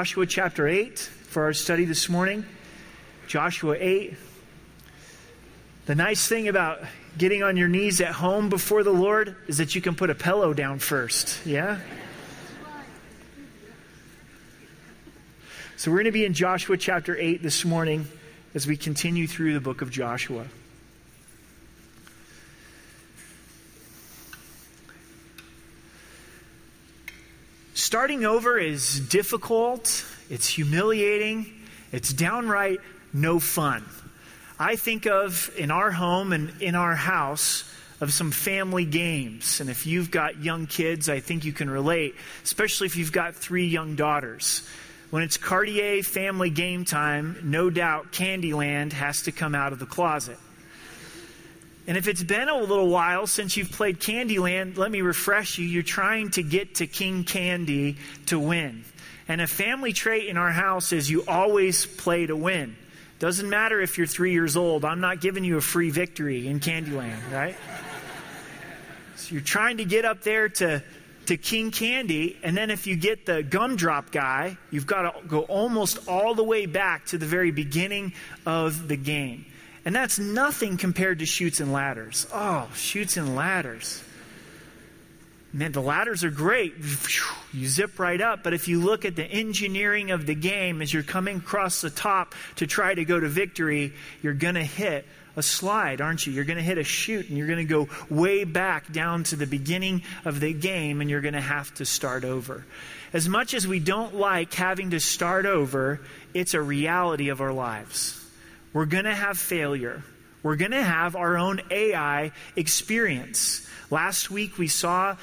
Joshua chapter 8 for our study this morning. Joshua 8. The nice thing about getting on your knees at home before the Lord is that you can put a pillow down first. Yeah? So we're going to be in Joshua chapter 8 this morning as we continue through the book of Joshua. Starting over is difficult, it's humiliating, it's downright no fun. I think of in our home and in our house of some family games. And if you've got young kids, I think you can relate, especially if you've got three young daughters. When it's Cartier family game time, no doubt Candyland has to come out of the closet. And if it's been a little while since you've played Candyland, let me refresh you. You're trying to get to King Candy to win. And a family trait in our house is you always play to win. Doesn't matter if you're three years old, I'm not giving you a free victory in Candyland, right? so you're trying to get up there to, to King Candy, and then if you get the gumdrop guy, you've got to go almost all the way back to the very beginning of the game. And that's nothing compared to Chutes and Ladders. Oh, Chutes and Ladders. Man, the ladders are great. You zip right up. But if you look at the engineering of the game as you're coming across the top to try to go to victory, you're going to hit a slide, aren't you? You're going to hit a chute and you're going to go way back down to the beginning of the game and you're going to have to start over. As much as we don't like having to start over, it's a reality of our lives. We're going to have failure. We're going to have our own Ai experience. Last week we saw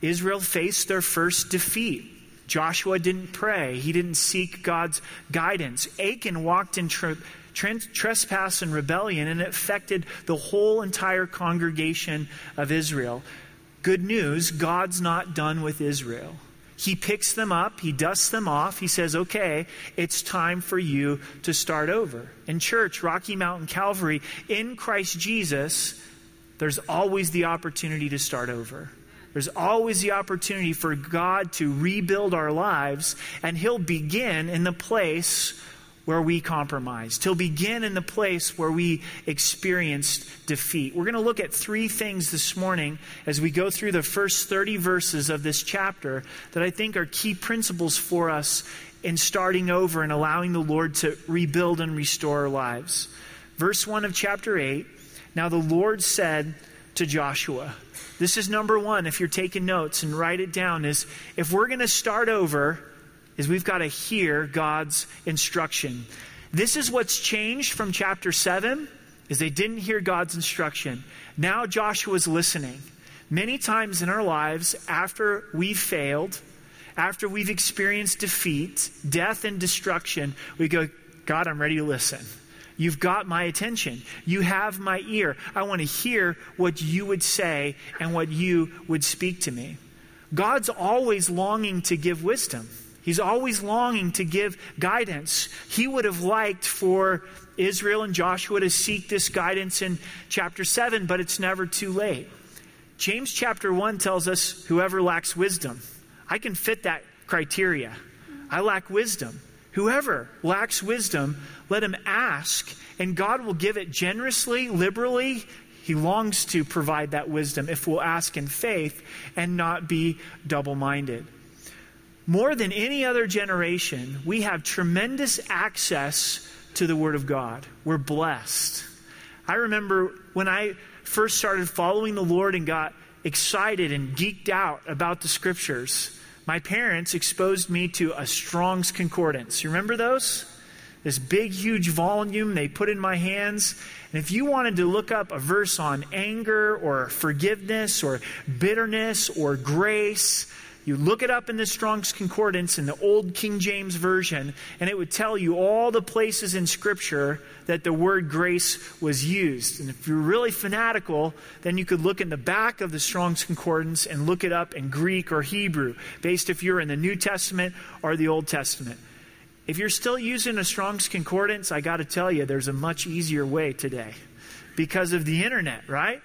Israel face their first defeat. Joshua didn't pray, he didn't seek God's guidance. Achan walked in tre- trespass and rebellion, and it affected the whole entire congregation of Israel. Good news God's not done with Israel. He picks them up, he dusts them off, he says, Okay, it's time for you to start over. In church, Rocky Mountain Calvary, in Christ Jesus, there's always the opportunity to start over. There's always the opportunity for God to rebuild our lives, and He'll begin in the place where we compromised. He'll begin in the place where we experienced defeat. We're going to look at three things this morning as we go through the first 30 verses of this chapter that I think are key principles for us in starting over and allowing the Lord to rebuild and restore our lives. Verse 1 of chapter 8 Now the Lord said to Joshua, This is number one, if you're taking notes and write it down, is if we're going to start over, is we've got to hear God's instruction. This is what's changed from chapter 7 is they didn't hear God's instruction. Now Joshua's listening. Many times in our lives after we've failed, after we've experienced defeat, death and destruction, we go, God, I'm ready to listen. You've got my attention. You have my ear. I want to hear what you would say and what you would speak to me. God's always longing to give wisdom. He's always longing to give guidance. He would have liked for Israel and Joshua to seek this guidance in chapter 7, but it's never too late. James chapter 1 tells us whoever lacks wisdom. I can fit that criteria. I lack wisdom. Whoever lacks wisdom, let him ask, and God will give it generously, liberally. He longs to provide that wisdom if we'll ask in faith and not be double minded. More than any other generation, we have tremendous access to the Word of God. We're blessed. I remember when I first started following the Lord and got excited and geeked out about the Scriptures, my parents exposed me to a Strong's Concordance. You remember those? This big, huge volume they put in my hands. And if you wanted to look up a verse on anger or forgiveness or bitterness or grace, you look it up in the Strong's Concordance in the Old King James Version, and it would tell you all the places in Scripture that the word grace was used. And if you're really fanatical, then you could look in the back of the Strong's Concordance and look it up in Greek or Hebrew, based if you're in the New Testament or the Old Testament. If you're still using a Strong's Concordance, I got to tell you, there's a much easier way today because of the internet, right?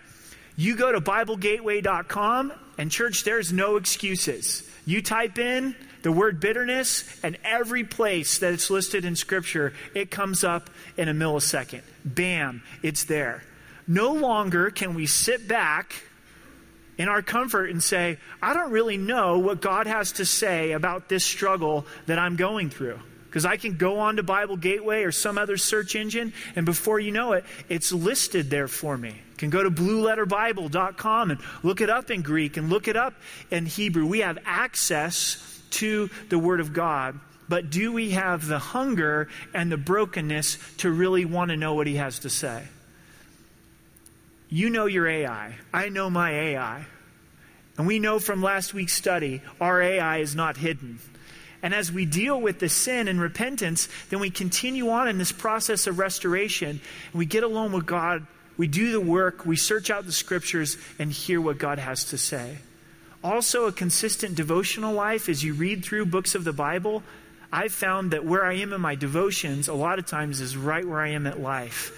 You go to BibleGateway.com, and church, there's no excuses. You type in the word bitterness, and every place that it's listed in Scripture, it comes up in a millisecond. Bam, it's there. No longer can we sit back in our comfort and say, I don't really know what God has to say about this struggle that I'm going through. Because I can go on to Bible Gateway or some other search engine, and before you know it, it's listed there for me. Can go to blueletterbible.com and look it up in Greek and look it up in Hebrew. We have access to the Word of God. But do we have the hunger and the brokenness to really want to know what He has to say? You know your Ai. I know my Ai. And we know from last week's study, our Ai is not hidden. And as we deal with the sin and repentance, then we continue on in this process of restoration. And we get alone with God. We do the work. We search out the scriptures and hear what God has to say. Also, a consistent devotional life as you read through books of the Bible. I've found that where I am in my devotions, a lot of times, is right where I am at life.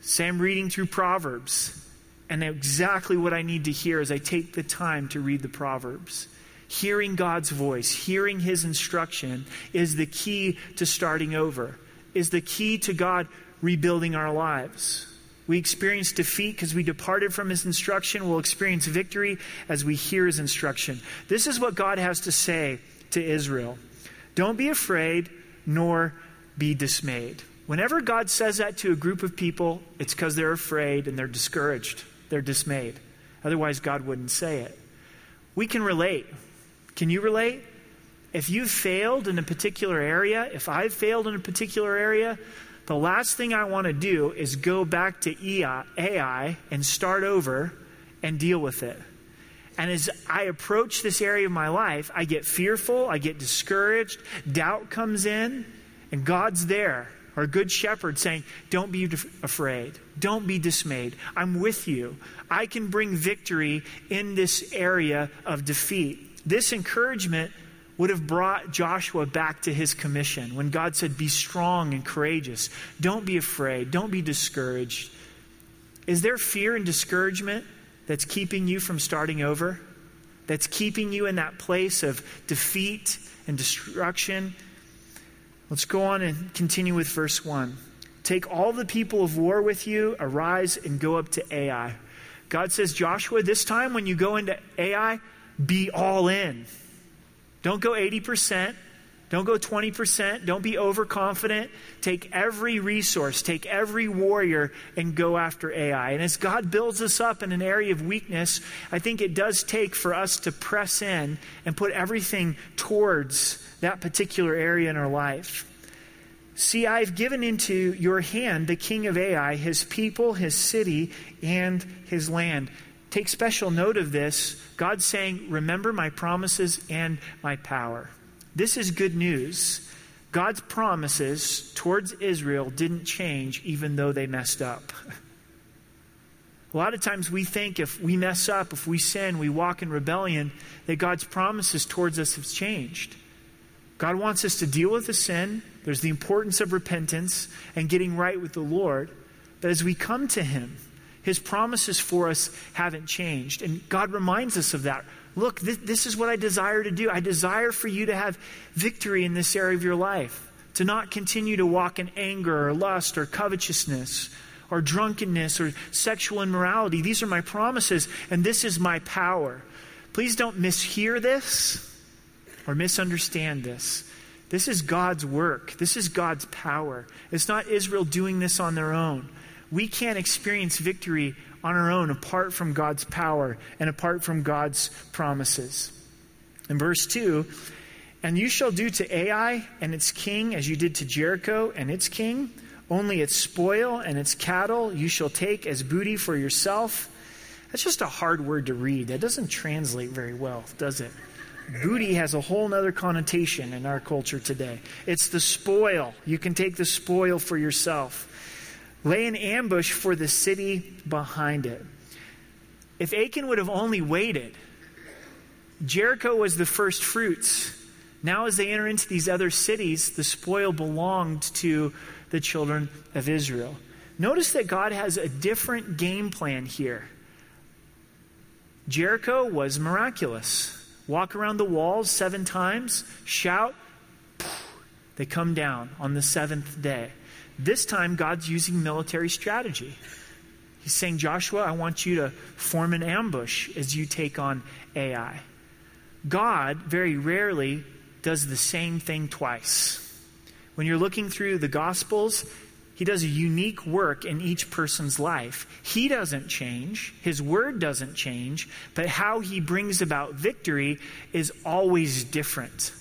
Say I'm reading through Proverbs, and exactly what I need to hear as I take the time to read the Proverbs hearing God's voice, hearing His instruction, is the key to starting over, is the key to God rebuilding our lives. We experience defeat because we departed from His instruction. We'll experience victory as we hear His instruction. This is what God has to say to Israel Don't be afraid, nor be dismayed. Whenever God says that to a group of people, it's because they're afraid and they're discouraged, they're dismayed. Otherwise, God wouldn't say it. We can relate. Can you relate? If you've failed in a particular area, if I've failed in a particular area, the last thing I want to do is go back to Ai and start over and deal with it. And as I approach this area of my life, I get fearful, I get discouraged, doubt comes in, and God's there, our good shepherd, saying, Don't be afraid, don't be dismayed. I'm with you. I can bring victory in this area of defeat. This encouragement would have brought Joshua back to his commission when God said, Be strong and courageous. Don't be afraid. Don't be discouraged. Is there fear and discouragement that's keeping you from starting over? That's keeping you in that place of defeat and destruction? Let's go on and continue with verse 1. Take all the people of war with you, arise and go up to Ai. God says, Joshua, this time when you go into Ai, be all in. Don't go 80%. Don't go 20%. Don't be overconfident. Take every resource, take every warrior, and go after Ai. And as God builds us up in an area of weakness, I think it does take for us to press in and put everything towards that particular area in our life. See, I've given into your hand the king of Ai, his people, his city, and his land. Take special note of this. God's saying, Remember my promises and my power. This is good news. God's promises towards Israel didn't change even though they messed up. A lot of times we think if we mess up, if we sin, we walk in rebellion, that God's promises towards us have changed. God wants us to deal with the sin. There's the importance of repentance and getting right with the Lord. But as we come to Him, his promises for us haven't changed. And God reminds us of that. Look, this, this is what I desire to do. I desire for you to have victory in this area of your life, to not continue to walk in anger or lust or covetousness or drunkenness or sexual immorality. These are my promises, and this is my power. Please don't mishear this or misunderstand this. This is God's work. This is God's power. It's not Israel doing this on their own we can't experience victory on our own apart from God's power and apart from God's promises. In verse 2, and you shall do to Ai and its king as you did to Jericho and its king. Only its spoil and its cattle you shall take as booty for yourself. That's just a hard word to read. That doesn't translate very well, does it? Booty has a whole other connotation in our culture today. It's the spoil. You can take the spoil for yourself lay an ambush for the city behind it. If Achan would have only waited, Jericho was the first fruits. Now, as they enter into these other cities, the spoil belonged to the children of Israel. Notice that God has a different game plan here. Jericho was miraculous. Walk around the walls seven times, shout, they come down on the seventh day. This time, God's using military strategy. He's saying, Joshua, I want you to form an ambush as you take on Ai. God very rarely does the same thing twice. When you're looking through the Gospels, he does a unique work in each person's life. He doesn't change, his word doesn't change, but how he brings about victory is always different.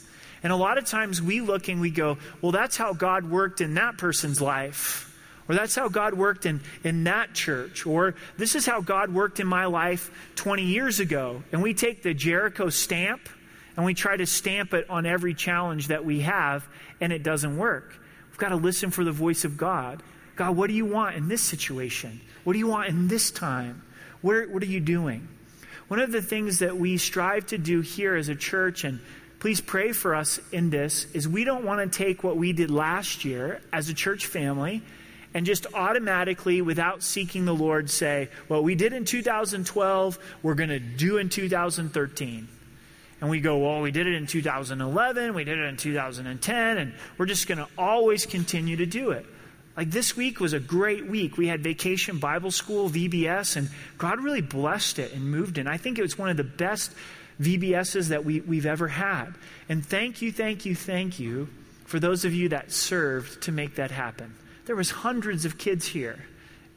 And a lot of times we look and we go, well, that's how God worked in that person's life. Or that's how God worked in, in that church. Or this is how God worked in my life 20 years ago. And we take the Jericho stamp and we try to stamp it on every challenge that we have, and it doesn't work. We've got to listen for the voice of God. God, what do you want in this situation? What do you want in this time? What are, what are you doing? One of the things that we strive to do here as a church, and please pray for us in this, is we don't want to take what we did last year as a church family and just automatically, without seeking the Lord, say, what we did in 2012, we're going to do in 2013. And we go, well, we did it in 2011, we did it in 2010, and we're just going to always continue to do it. Like this week was a great week. We had Vacation Bible School, VBS, and God really blessed it and moved it. I think it was one of the best VBSs that we, we've ever had. And thank you, thank you, thank you for those of you that served to make that happen. There was hundreds of kids here.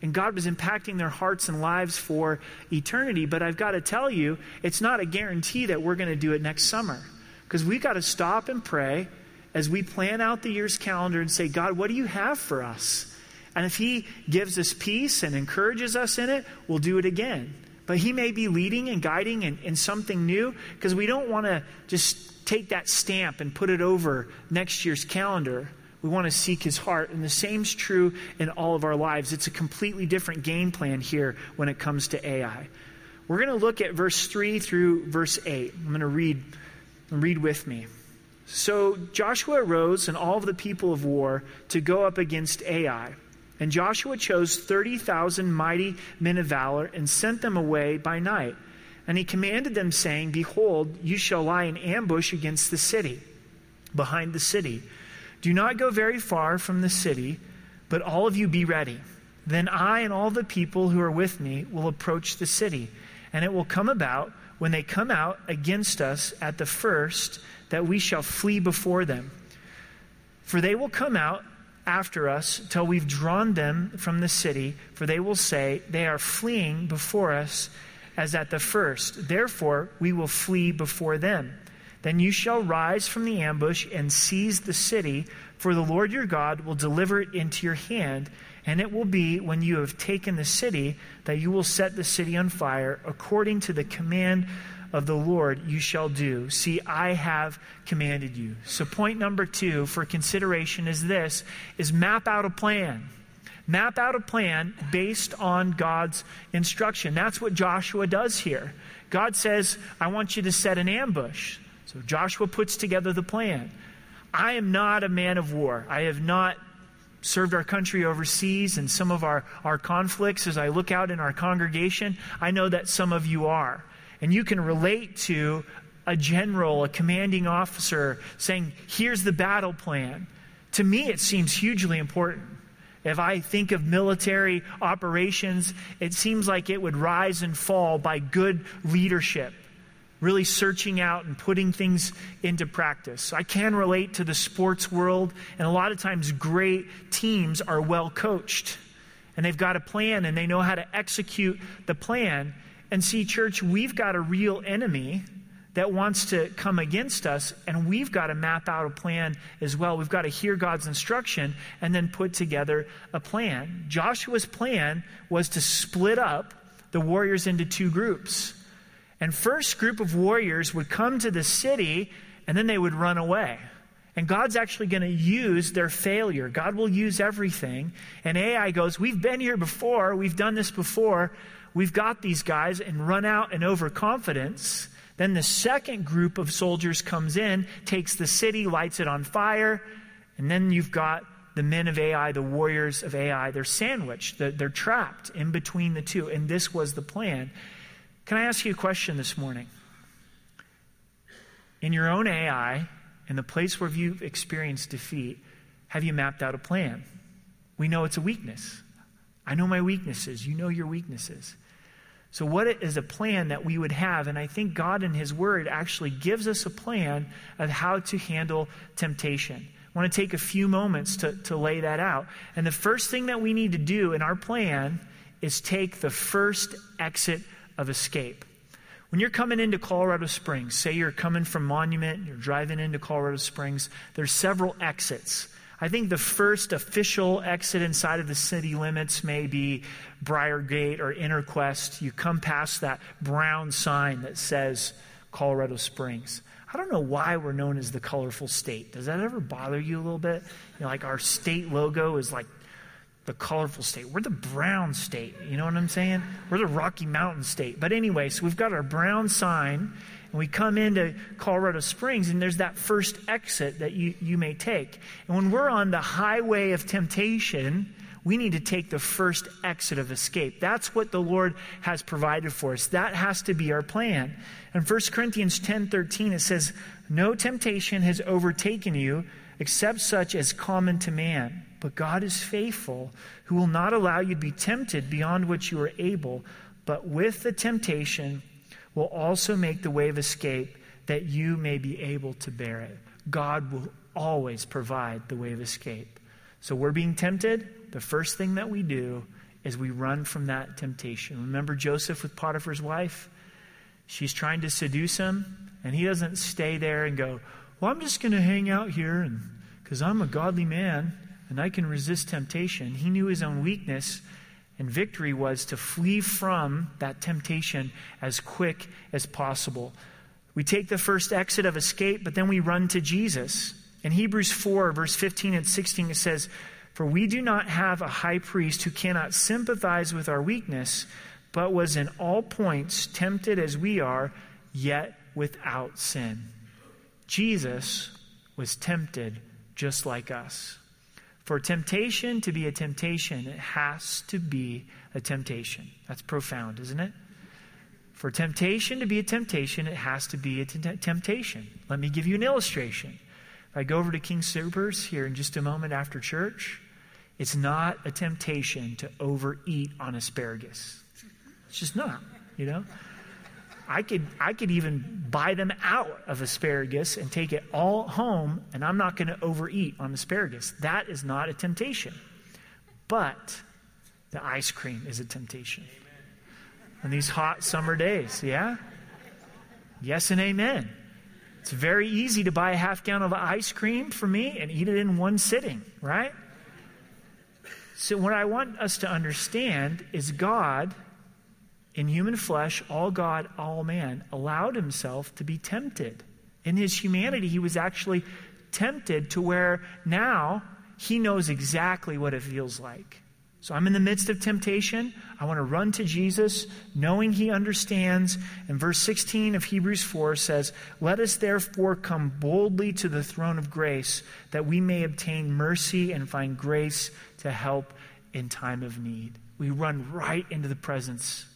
And God was impacting their hearts and lives for eternity. But I've got to tell you, it's not a guarantee that we're going to do it next summer. Because we've got to stop and pray as we plan out the year's calendar and say, God, what do you have for us? And if He gives us peace and encourages us in it, we'll do it again. But He may be leading and guiding in, in something new because we don't want to just take that stamp and put it over next year's calendar. We want to seek his heart. And the same's true in all of our lives. It's a completely different game plan here when it comes to Ai. We're going to look at verse 3 through verse 8. I'm going to read, read with me. So Joshua arose and all of the people of war to go up against Ai. And Joshua chose 30,000 mighty men of valor and sent them away by night. And he commanded them, saying, Behold, you shall lie in ambush against the city, behind the city do not go very far from the city, but all of you be ready. Then I and all the people who are with me will approach the city. And it will come about when they come out against us at the first that we shall flee before them. For they will come out after us till we've drawn them from the city, for they will say, They are fleeing before us as at the first. Therefore, we will flee before them. Then you shall rise from the ambush and seize the city, for the Lord your God will deliver it into your hand. And it will be when you have taken the city that you will set the city on fire, according to the command of the Lord you shall do. See, I have commanded you. So point number two for consideration is this is map out a plan. Map out a plan based on God's instruction. That's what Joshua does here. God says, I want you to set an ambush. So Joshua puts together the plan. I am not a man of war. I have not served our country overseas and some of our, our conflicts as I look out in our congregation. I know that some of you are. And you can relate to a general, a commanding officer saying, Here's the battle plan. To me, it seems hugely important. If I think of military operations, it seems like it would rise and fall by good leadership really searching out and putting things into practice. I can relate to the sports world, and a lot of times great teams are well coached and they've got a plan and they know how to execute the plan. And see, church, we've got a real enemy that wants to come against us, and we've got to map out a plan as well. We've got to hear God's instruction and then put together a plan. Joshua's plan was to split up the warriors into two groups. And first group of warriors would come to the city and then they would run away. And God's actually going to use their failure. God will use everything. And Ai goes, We've been here before. We've done this before. We've got these guys and run out in overconfidence. Then the second group of soldiers comes in, takes the city, lights it on fire. And then you've got the men of Ai, the warriors of Ai. They're sandwiched, they're, they're trapped in between the two. And this was the plan. Can I ask you a question this morning? In your own Ai, in the place where you've experienced defeat, have you mapped out a plan? We know it's a weakness. I know my weaknesses. You know your weaknesses. So, what is a plan that we would have? And I think God in His Word actually gives us a plan of how to handle temptation. I want to take a few moments to, to lay that out. And the first thing that we need to do in our plan is take the first exit of escape. When you're coming into Colorado Springs, say you're coming from Monument, you're driving into Colorado Springs, there's several exits. I think the first official exit inside of the city limits may be Briargate or Interquest. You come past that brown sign that says Colorado Springs. I don't know why we're known as the colorful state. Does that ever bother you a little bit? You know, like our state logo is like the colorful state. We're the brown state. You know what I'm saying? We're the Rocky Mountain state. But anyway, so we've got our brown sign, and we come into Colorado Springs, and there's that first exit that you, you may take. And when we're on the highway of temptation, we need to take the first exit of escape. That's what the Lord has provided for us. That has to be our plan. In 1 Corinthians 10 13, it says, No temptation has overtaken you except such as common to man. But God is faithful, who will not allow you to be tempted beyond what you are able, but with the temptation will also make the way of escape that you may be able to bear it. God will always provide the way of escape. So we're being tempted. The first thing that we do is we run from that temptation. Remember Joseph with Potiphar's wife? She's trying to seduce him, and he doesn't stay there and go, Well, I'm just going to hang out here because I'm a godly man and I can resist temptation. He knew his own weakness, and victory was to flee from that temptation as quick as possible. We take the first exit of escape, but then we run to Jesus. In Hebrews 4, verse 15 and 16, it says, For we do not have a high priest who cannot sympathize with our weakness, but was in all points tempted as we are, yet without sin. Jesus was tempted just like us. For temptation to be a temptation, it has to be a temptation. That's profound, isn't it? For temptation to be a temptation, it has to be a t- temptation. Let me give you an illustration. If I go over to King Soopers here in just a moment after church, it's not a temptation to overeat on asparagus. It's just not, you know? I could, I could even buy them out of asparagus and take it all home, and I'm not going to overeat on asparagus. That is not a temptation. But the ice cream is a temptation. On these hot summer days, yeah? Yes and amen. It's very easy to buy a half gallon of ice cream for me and eat it in one sitting, right? So, what I want us to understand is God in human flesh, all God, all man, allowed himself to be tempted. In his humanity, he was actually tempted to where now he knows exactly what it feels like. So I'm in the midst of temptation. I want to run to Jesus, knowing he understands. And verse 16 of Hebrews 4 says, Let us therefore come boldly to the throne of grace, that we may obtain mercy and find grace to help in time of need. We run right into the presence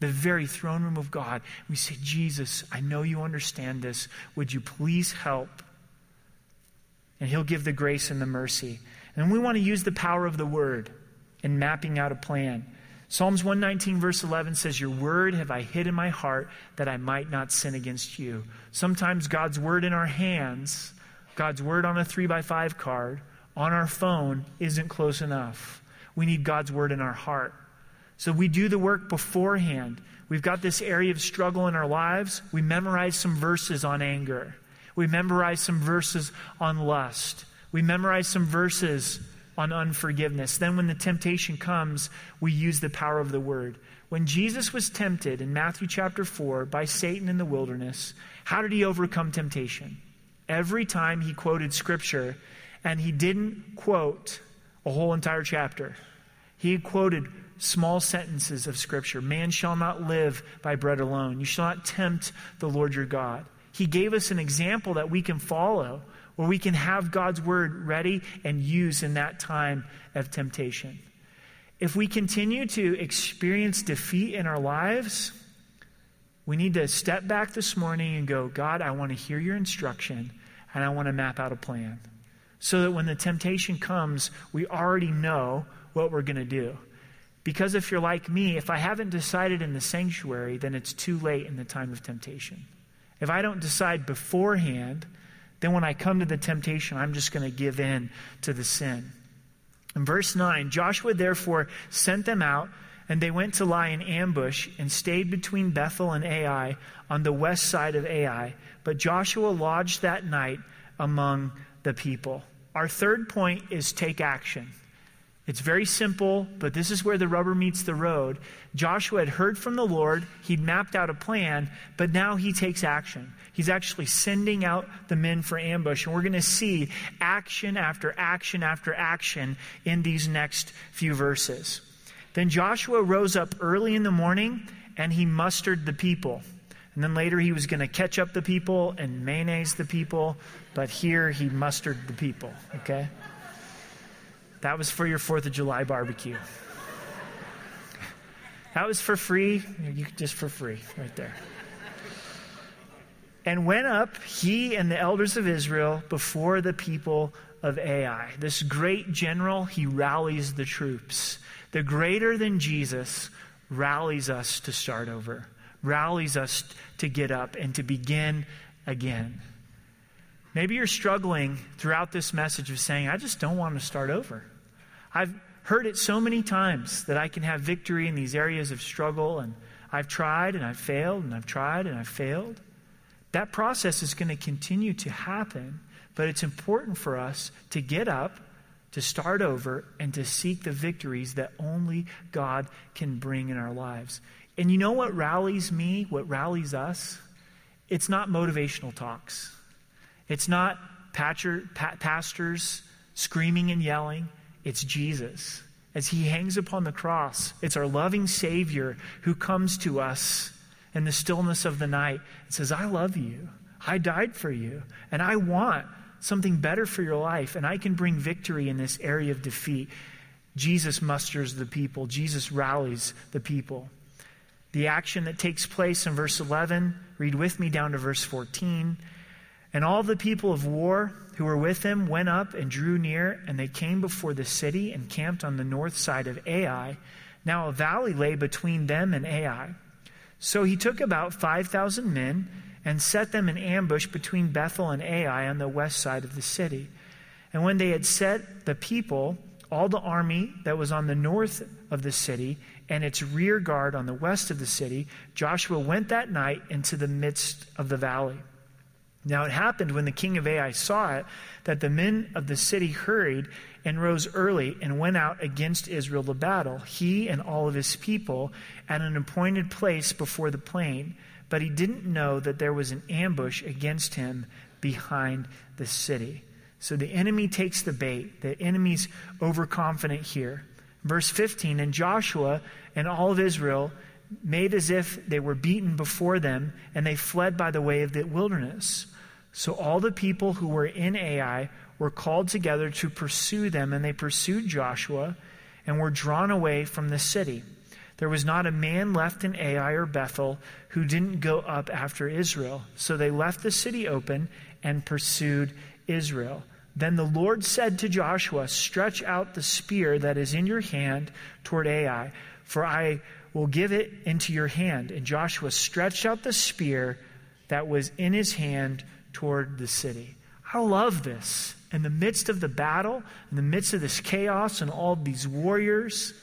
the very throne room of God. We say, Jesus, I know you understand this. Would you please help? And He'll give the grace and the mercy. And we want to use the power of the Word in mapping out a plan. Psalms 119, verse 11 says, Your word have I hid in my heart that I might not sin against you. Sometimes God's word in our hands, God's word on a three by five card, on our phone, isn't close enough. We need God's word in our heart. So we do the work beforehand. We've got this area of struggle in our lives. We memorize some verses on anger. We memorize some verses on lust. We memorize some verses on unforgiveness. Then, when the temptation comes, we use the power of the word. When Jesus was tempted in Matthew chapter 4 by Satan in the wilderness, how did he overcome temptation? Every time he quoted scripture, and he didn't quote a whole entire chapter, he quoted small sentences of Scripture. Man shall not live by bread alone. You shall not tempt the Lord your God. He gave us an example that we can follow, where we can have God's word ready and use in that time of temptation. If we continue to experience defeat in our lives, We need to step back this morning and go, God, I want to hear your instruction and I want to map out a plan. So that when the temptation comes, we already know what we're going to do. Because if you're like me, if I haven't decided in the sanctuary, then it's too late in the time of temptation. If I don't decide beforehand, then when I come to the temptation, I'm just going to give in to the sin. In verse 9, Joshua therefore sent them out and they went to lie in ambush and stayed between Bethel and Ai on the west side of Ai. But Joshua lodged that night among the people. Our third point is take action. It's very simple, but this is where the rubber meets the road. Joshua had heard from the Lord, he'd mapped out a plan, but now he takes action. He's actually sending out the men for ambush, and we're going to see action after action after action in these next few verses. Then Joshua rose up early in the morning and he mustered the people. And then later he was going to catch up the people and mayonnaise the people, but here he mustered the people, okay? That was for your 4th of July barbecue. That was for free, you, just for free, right there. And went up, he and the elders of Israel, before the people of Ai. This great general, he rallies the troops. The greater than Jesus rallies us to start over, rallies us to get up and to begin again. Maybe you're struggling throughout this message of saying, I just don't want to start over. I've heard it so many times that I can have victory in these areas of struggle, and I've tried and I've failed, and I've tried and I've failed. That process is going to continue to happen, but it's important for us to get up to start over and to seek the victories that only God can bring in our lives. And you know what rallies me, what rallies us? It's not motivational talks. It's not pastors screaming and yelling. It's Jesus. As he hangs upon the cross, it's our loving Savior who comes to us in the stillness of the night and says, I love you. I died for you. And I want something better for your life, and I can bring victory in this area of defeat. Jesus musters the people, Jesus rallies the people. The action that takes place in verse 11, read with me down to verse 14. And all the people of war who were with him went up and drew near, and they came before the city and camped on the north side of Ai. Now a valley lay between them and Ai. So he took about 5,000 men and set them in ambush between Bethel and Ai on the west side of the city. And when they had set the people, all the army that was on the north of the city and its rear guard on the west of the city, Joshua went that night into the midst of the valley. Now it happened when the king of Ai saw it that the men of the city hurried and rose early and went out against Israel to battle, he and all of his people, at an appointed place before the plain but he didn't know that there was an ambush against him behind the city. So the enemy takes the bait. The enemy's overconfident here. Verse 15 And Joshua and all of Israel made as if they were beaten before them, and they fled by the way of the wilderness. So all the people who were in Ai were called together to pursue them, and they pursued Joshua and were drawn away from the city. There was not a man left in Ai or Bethel who didn't go up after Israel. So they left the city open and pursued Israel. Then the Lord said to Joshua, Stretch out the spear that is in your hand toward Ai, for I will give it into your hand. And Joshua stretched out the spear that was in his hand toward the city. I love this. In the midst of the battle, in the midst of this chaos and all these warriors,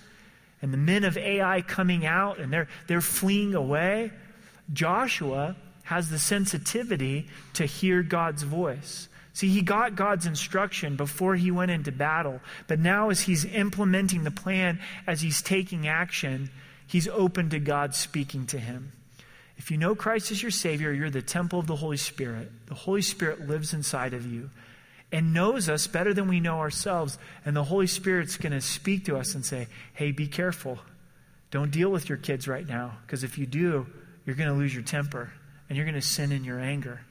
and the men of Ai coming out and they're, they're fleeing away, Joshua has the sensitivity to hear God's voice. See, he got God's instruction before he went into battle, but now as he's implementing the plan, as he's taking action, he's open to God speaking to him. If you know Christ as your Savior, you're the temple of the Holy Spirit. The Holy Spirit lives inside of you and knows us better than we know ourselves. And the Holy Spirit's going to speak to us and say, hey, be careful. Don't deal with your kids right now, because if you do, you're going to lose your temper and you're going to sin in your anger.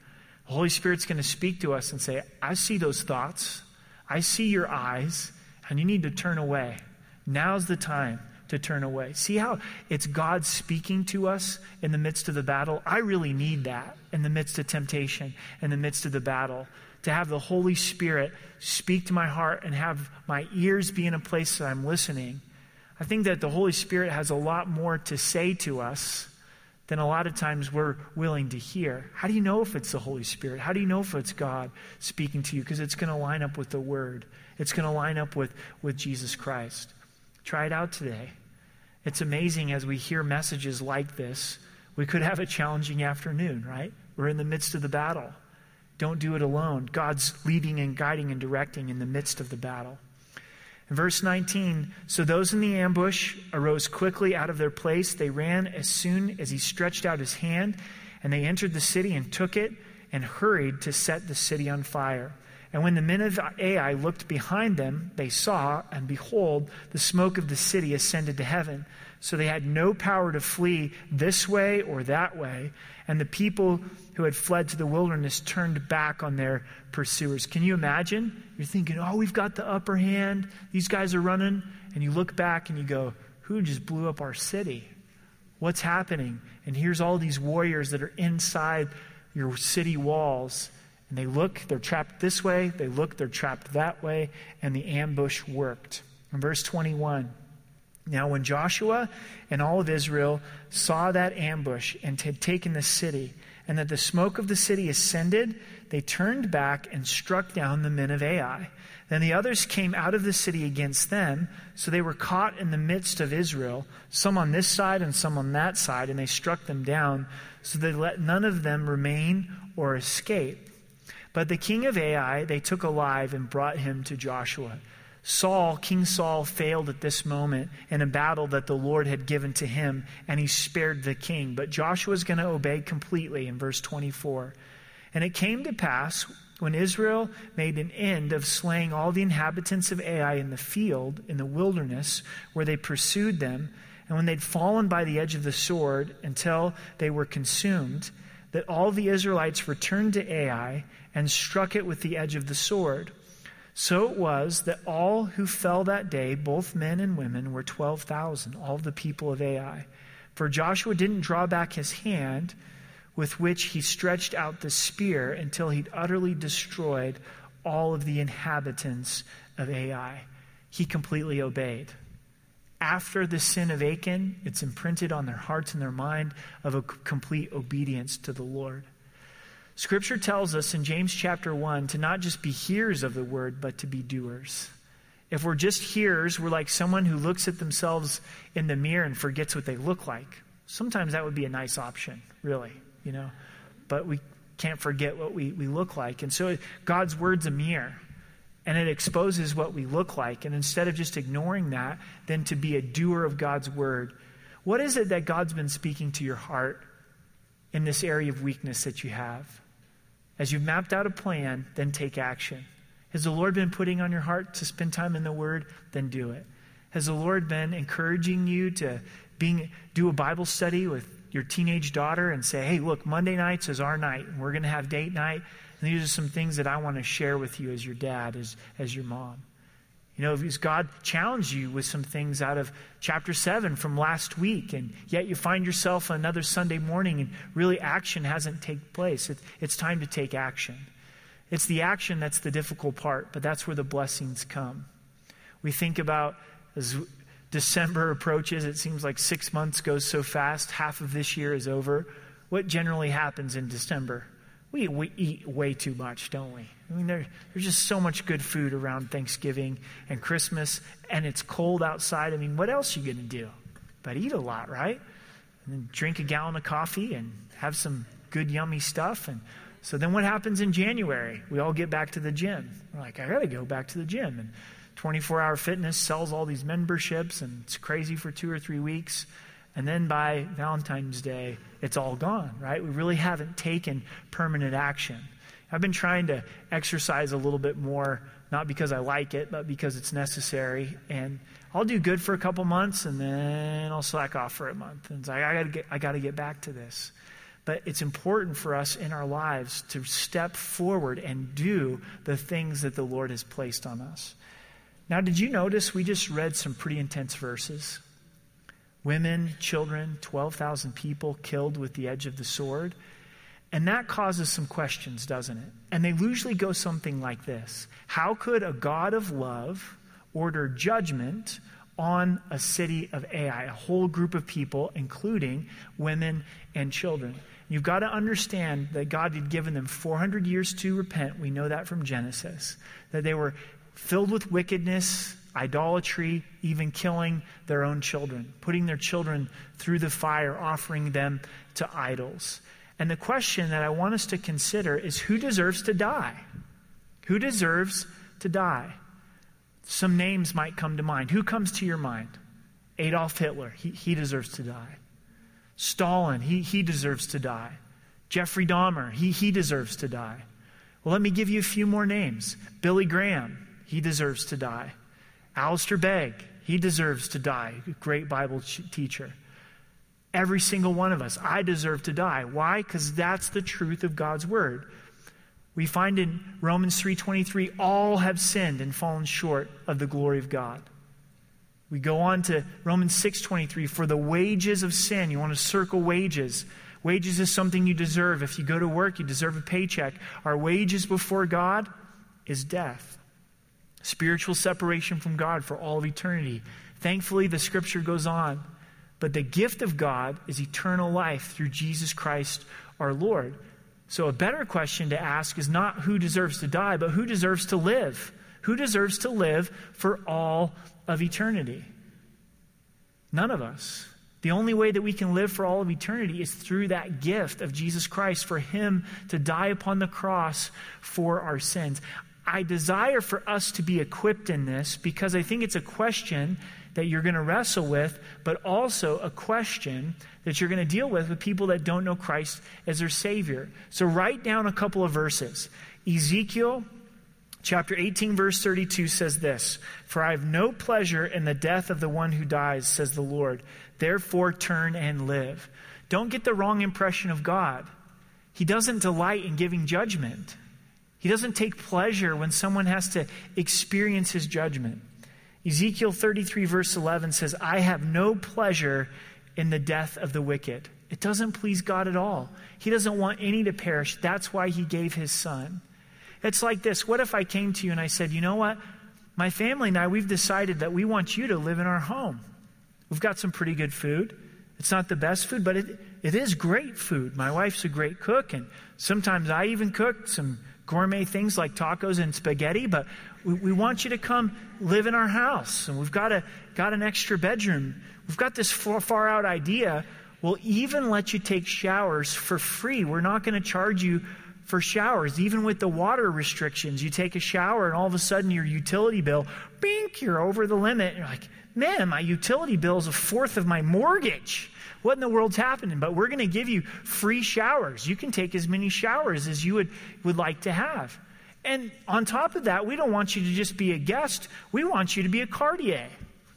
The Holy Spirit's going to speak to us and say, I see those thoughts. I see your eyes, and you need to turn away. Now's the time to turn away. See how it's God speaking to us in the midst of the battle? I really need that in the midst of temptation, in the midst of the battle. To have the Holy Spirit speak to my heart and have my ears be in a place that I'm listening. I think that the Holy Spirit has a lot more to say to us than a lot of times we're willing to hear. How do you know if it's the Holy Spirit? How do you know if it's God speaking to you? Because it's going to line up with the Word, it's going to line up with, with Jesus Christ. Try it out today. It's amazing as we hear messages like this. We could have a challenging afternoon, right? We're in the midst of the battle. Don't do it alone. God's leading and guiding and directing in the midst of the battle. In verse 19, so those in the ambush arose quickly out of their place. They ran as soon as he stretched out his hand, and they entered the city and took it and hurried to set the city on fire. And when the men of Ai looked behind them, they saw, and behold, the smoke of the city ascended to heaven. So they had no power to flee this way or that way. And the people who had fled to the wilderness turned back on their pursuers. Can you imagine? You're thinking, oh, we've got the upper hand. These guys are running. And you look back and you go, who just blew up our city? What's happening? And here's all these warriors that are inside your city walls. And they look, they're trapped this way. They look, they're trapped that way. And the ambush worked. In verse 21. Now, when Joshua and all of Israel saw that ambush and had taken the city, and that the smoke of the city ascended, they turned back and struck down the men of Ai. Then the others came out of the city against them, so they were caught in the midst of Israel, some on this side and some on that side, and they struck them down, so they let none of them remain or escape. But the king of Ai they took alive and brought him to Joshua. Saul, King Saul, failed at this moment in a battle that the Lord had given to him, and he spared the king. But Joshua is going to obey completely in verse 24. And it came to pass when Israel made an end of slaying all the inhabitants of Ai in the field, in the wilderness, where they pursued them, and when they'd fallen by the edge of the sword until they were consumed, that all the Israelites returned to Ai and struck it with the edge of the sword. So it was that all who fell that day, both men and women, were 12,000, all the people of Ai. For Joshua didn't draw back his hand with which he stretched out the spear until he'd utterly destroyed all of the inhabitants of Ai. He completely obeyed. After the sin of Achan, it's imprinted on their hearts and their mind of a complete obedience to the Lord. Scripture tells us in James chapter 1 to not just be hearers of the word, but to be doers. If we're just hearers, we're like someone who looks at themselves in the mirror and forgets what they look like. Sometimes that would be a nice option, really, you know. But we can't forget what we, we look like. And so God's word's a mirror. And it exposes what we look like. And instead of just ignoring that, then to be a doer of God's word. What is it that God's been speaking to your heart in this area of weakness that you have? As you've mapped out a plan, then take action. Has the Lord been putting on your heart to spend time in the Word? Then do it. Has the Lord been encouraging you to being, do a Bible study with your teenage daughter and say, hey, look, Monday nights is our night, and we're going to have date night. And these are some things that I want to share with you as your dad, as, as your mom. You know, has God challenged you with some things out of chapter 7 from last week, and yet you find yourself another Sunday morning and really action hasn't taken place? It, it's time to take action. It's the action that's the difficult part, but that's where the blessings come. We think about as December approaches, it seems like six months goes so fast, half of this year is over. What generally happens in December? We, we eat way too much, don't we? I mean, there, there's just so much good food around Thanksgiving and Christmas, and it's cold outside. I mean, what else are you going to do? But eat a lot, right? And drink a gallon of coffee and have some good, yummy stuff. And so then what happens in January? We all get back to the gym. We're like, I got to go back to the gym. And 24 Hour Fitness sells all these memberships, and it's crazy for two or three weeks. And then by Valentine's Day, it's all gone, right? We really haven't taken permanent action. I've been trying to exercise a little bit more, not because I like it, but because it's necessary. And I'll do good for a couple months and then I'll slack off for a month. And it's like, I gotta get, I gotta get back to this. But it's important for us in our lives to step forward and do the things that the Lord has placed on us. Now, did you notice we just read some pretty intense verses? Women, children, 12,000 people killed with the edge of the sword. And that causes some questions, doesn't it? And they usually go something like this How could a God of love order judgment on a city of Ai, a whole group of people, including women and children? You've got to understand that God had given them 400 years to repent. We know that from Genesis. That they were filled with wickedness, idolatry, even killing their own children, putting their children through the fire, offering them to idols. And the question that I want us to consider is who deserves to die? Who deserves to die? Some names might come to mind. Who comes to your mind? Adolf Hitler. He, he deserves to die. Stalin. He, he deserves to die. Jeffrey Dahmer. He, he deserves to die. Well, let me give you a few more names. Billy Graham. He deserves to die. Alistair Begg. He deserves to die. Great Bible teacher. Every single one of us. I deserve to die. Why? Because that's the truth of God's word. We find in Romans 3:23 all have sinned and fallen short of the glory of God. We go on to Romans 6:23 for the wages of sin. You want to circle wages. Wages is something you deserve. If you go to work, you deserve a paycheck. Our wages before God is death. Spiritual separation from God for all of eternity. Thankfully, the scripture goes on but the gift of God is eternal life through Jesus Christ our Lord. So, a better question to ask is not who deserves to die, but who deserves to live? Who deserves to live for all of eternity? None of us. The only way that we can live for all of eternity is through that gift of Jesus Christ, for Him to die upon the cross for our sins. I desire for us to be equipped in this because I think it's a question that you're going to wrestle with, but also a question that you're going to deal with with people that don't know Christ as their Savior. So write down a couple of verses. Ezekiel chapter 18, verse 32 says this For I have no pleasure in the death of the one who dies, says the Lord. Therefore, turn and live. Don't get the wrong impression of God. He doesn't delight in giving judgment. He doesn't take pleasure when someone has to experience his judgment. Ezekiel 33, verse 11 says, I have no pleasure in the death of the wicked. It doesn't please God at all. He doesn't want any to perish. That's why he gave his son. It's like this What if I came to you and I said, You know what? My family and I, we've decided that we want you to live in our home. We've got some pretty good food. It's not the best food, but it, it is great food. My wife's a great cook, and sometimes I even cook some gourmet things like tacos and spaghetti, but we, we want you to come live in our house. And we've got, a, got an extra bedroom. We've got this far, far out idea. We'll even let you take showers for free. We're not going to charge you for showers. Even with the water restrictions, you take a shower and all of a sudden your utility bill, bink, you're over the limit. You're like, man, my utility bill is a fourth of my mortgage. What in the world's happening? But we're going to give you free showers. You can take as many showers as you would, would like to have. And on top of that, we don't want you to just be a guest. We want you to be a Cartier.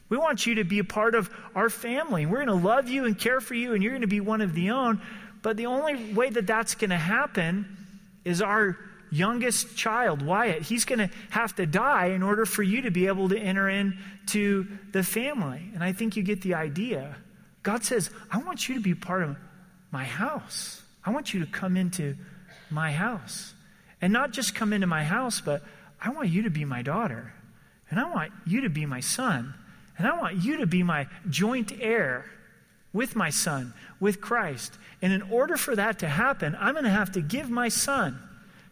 We want you to be a part of our family. We're going to love you and care for you, and you're going to be one of the own. But the only way that that's going to happen is our youngest child, Wyatt. He's going to have to die in order for you to be able to enter into the family. And I think you get the idea. God says, I want you to be part of my house. I want you to come into my house. And not just come into my house, but I want you to be my daughter. And I want you to be my son. And I want you to be my joint heir with my son, with Christ. And in order for that to happen, I'm going to have to give my son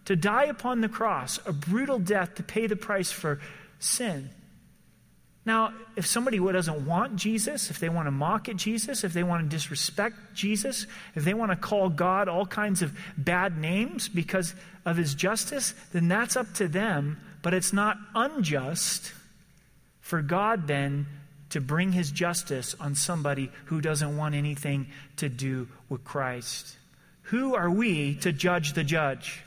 to die upon the cross, a brutal death to pay the price for sin. Now, if somebody doesn't want Jesus, if they want to mock at Jesus, if they want to disrespect Jesus, if they want to call God all kinds of bad names because of his justice, then that's up to them. But it's not unjust for God then to bring his justice on somebody who doesn't want anything to do with Christ. Who are we to judge the judge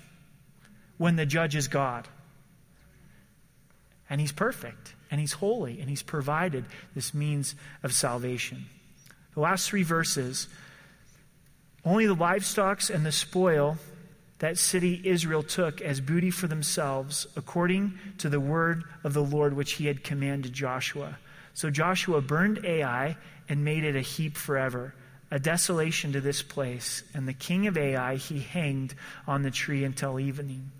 when the judge is God? And he's perfect and He's holy, and He's provided this means of salvation. The last three verses only the livestock and the spoil that city Israel took as booty for themselves, according to the word of the Lord which He had commanded Joshua. So Joshua burned Ai and made it a heap forever, a desolation to this place. And the king of Ai he hanged on the tree until evening.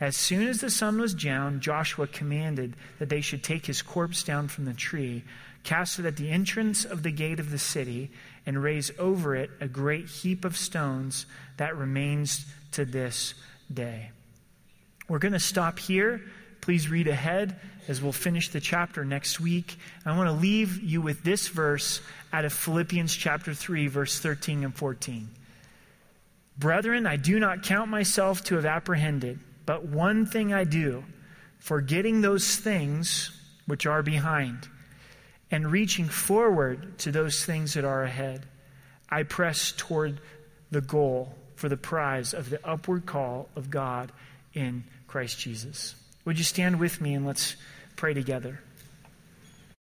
As soon as the sun was down, Joshua commanded that they should take his corpse down from the tree, cast it at the entrance of the gate of the city, and raise over it a great heap of stones that remains to this day. We're going to stop here. Please read ahead as we'll finish the chapter next week. I want to leave you with this verse out of Philippians chapter 3, verse 13 and 14. Brethren, I do not count myself to have apprehended, but one thing I do, forgetting those things which are behind, and reaching forward to those things that are ahead, I press toward the goal for the prize of the upward call of God in Christ Jesus. Would you stand with me and let's pray together?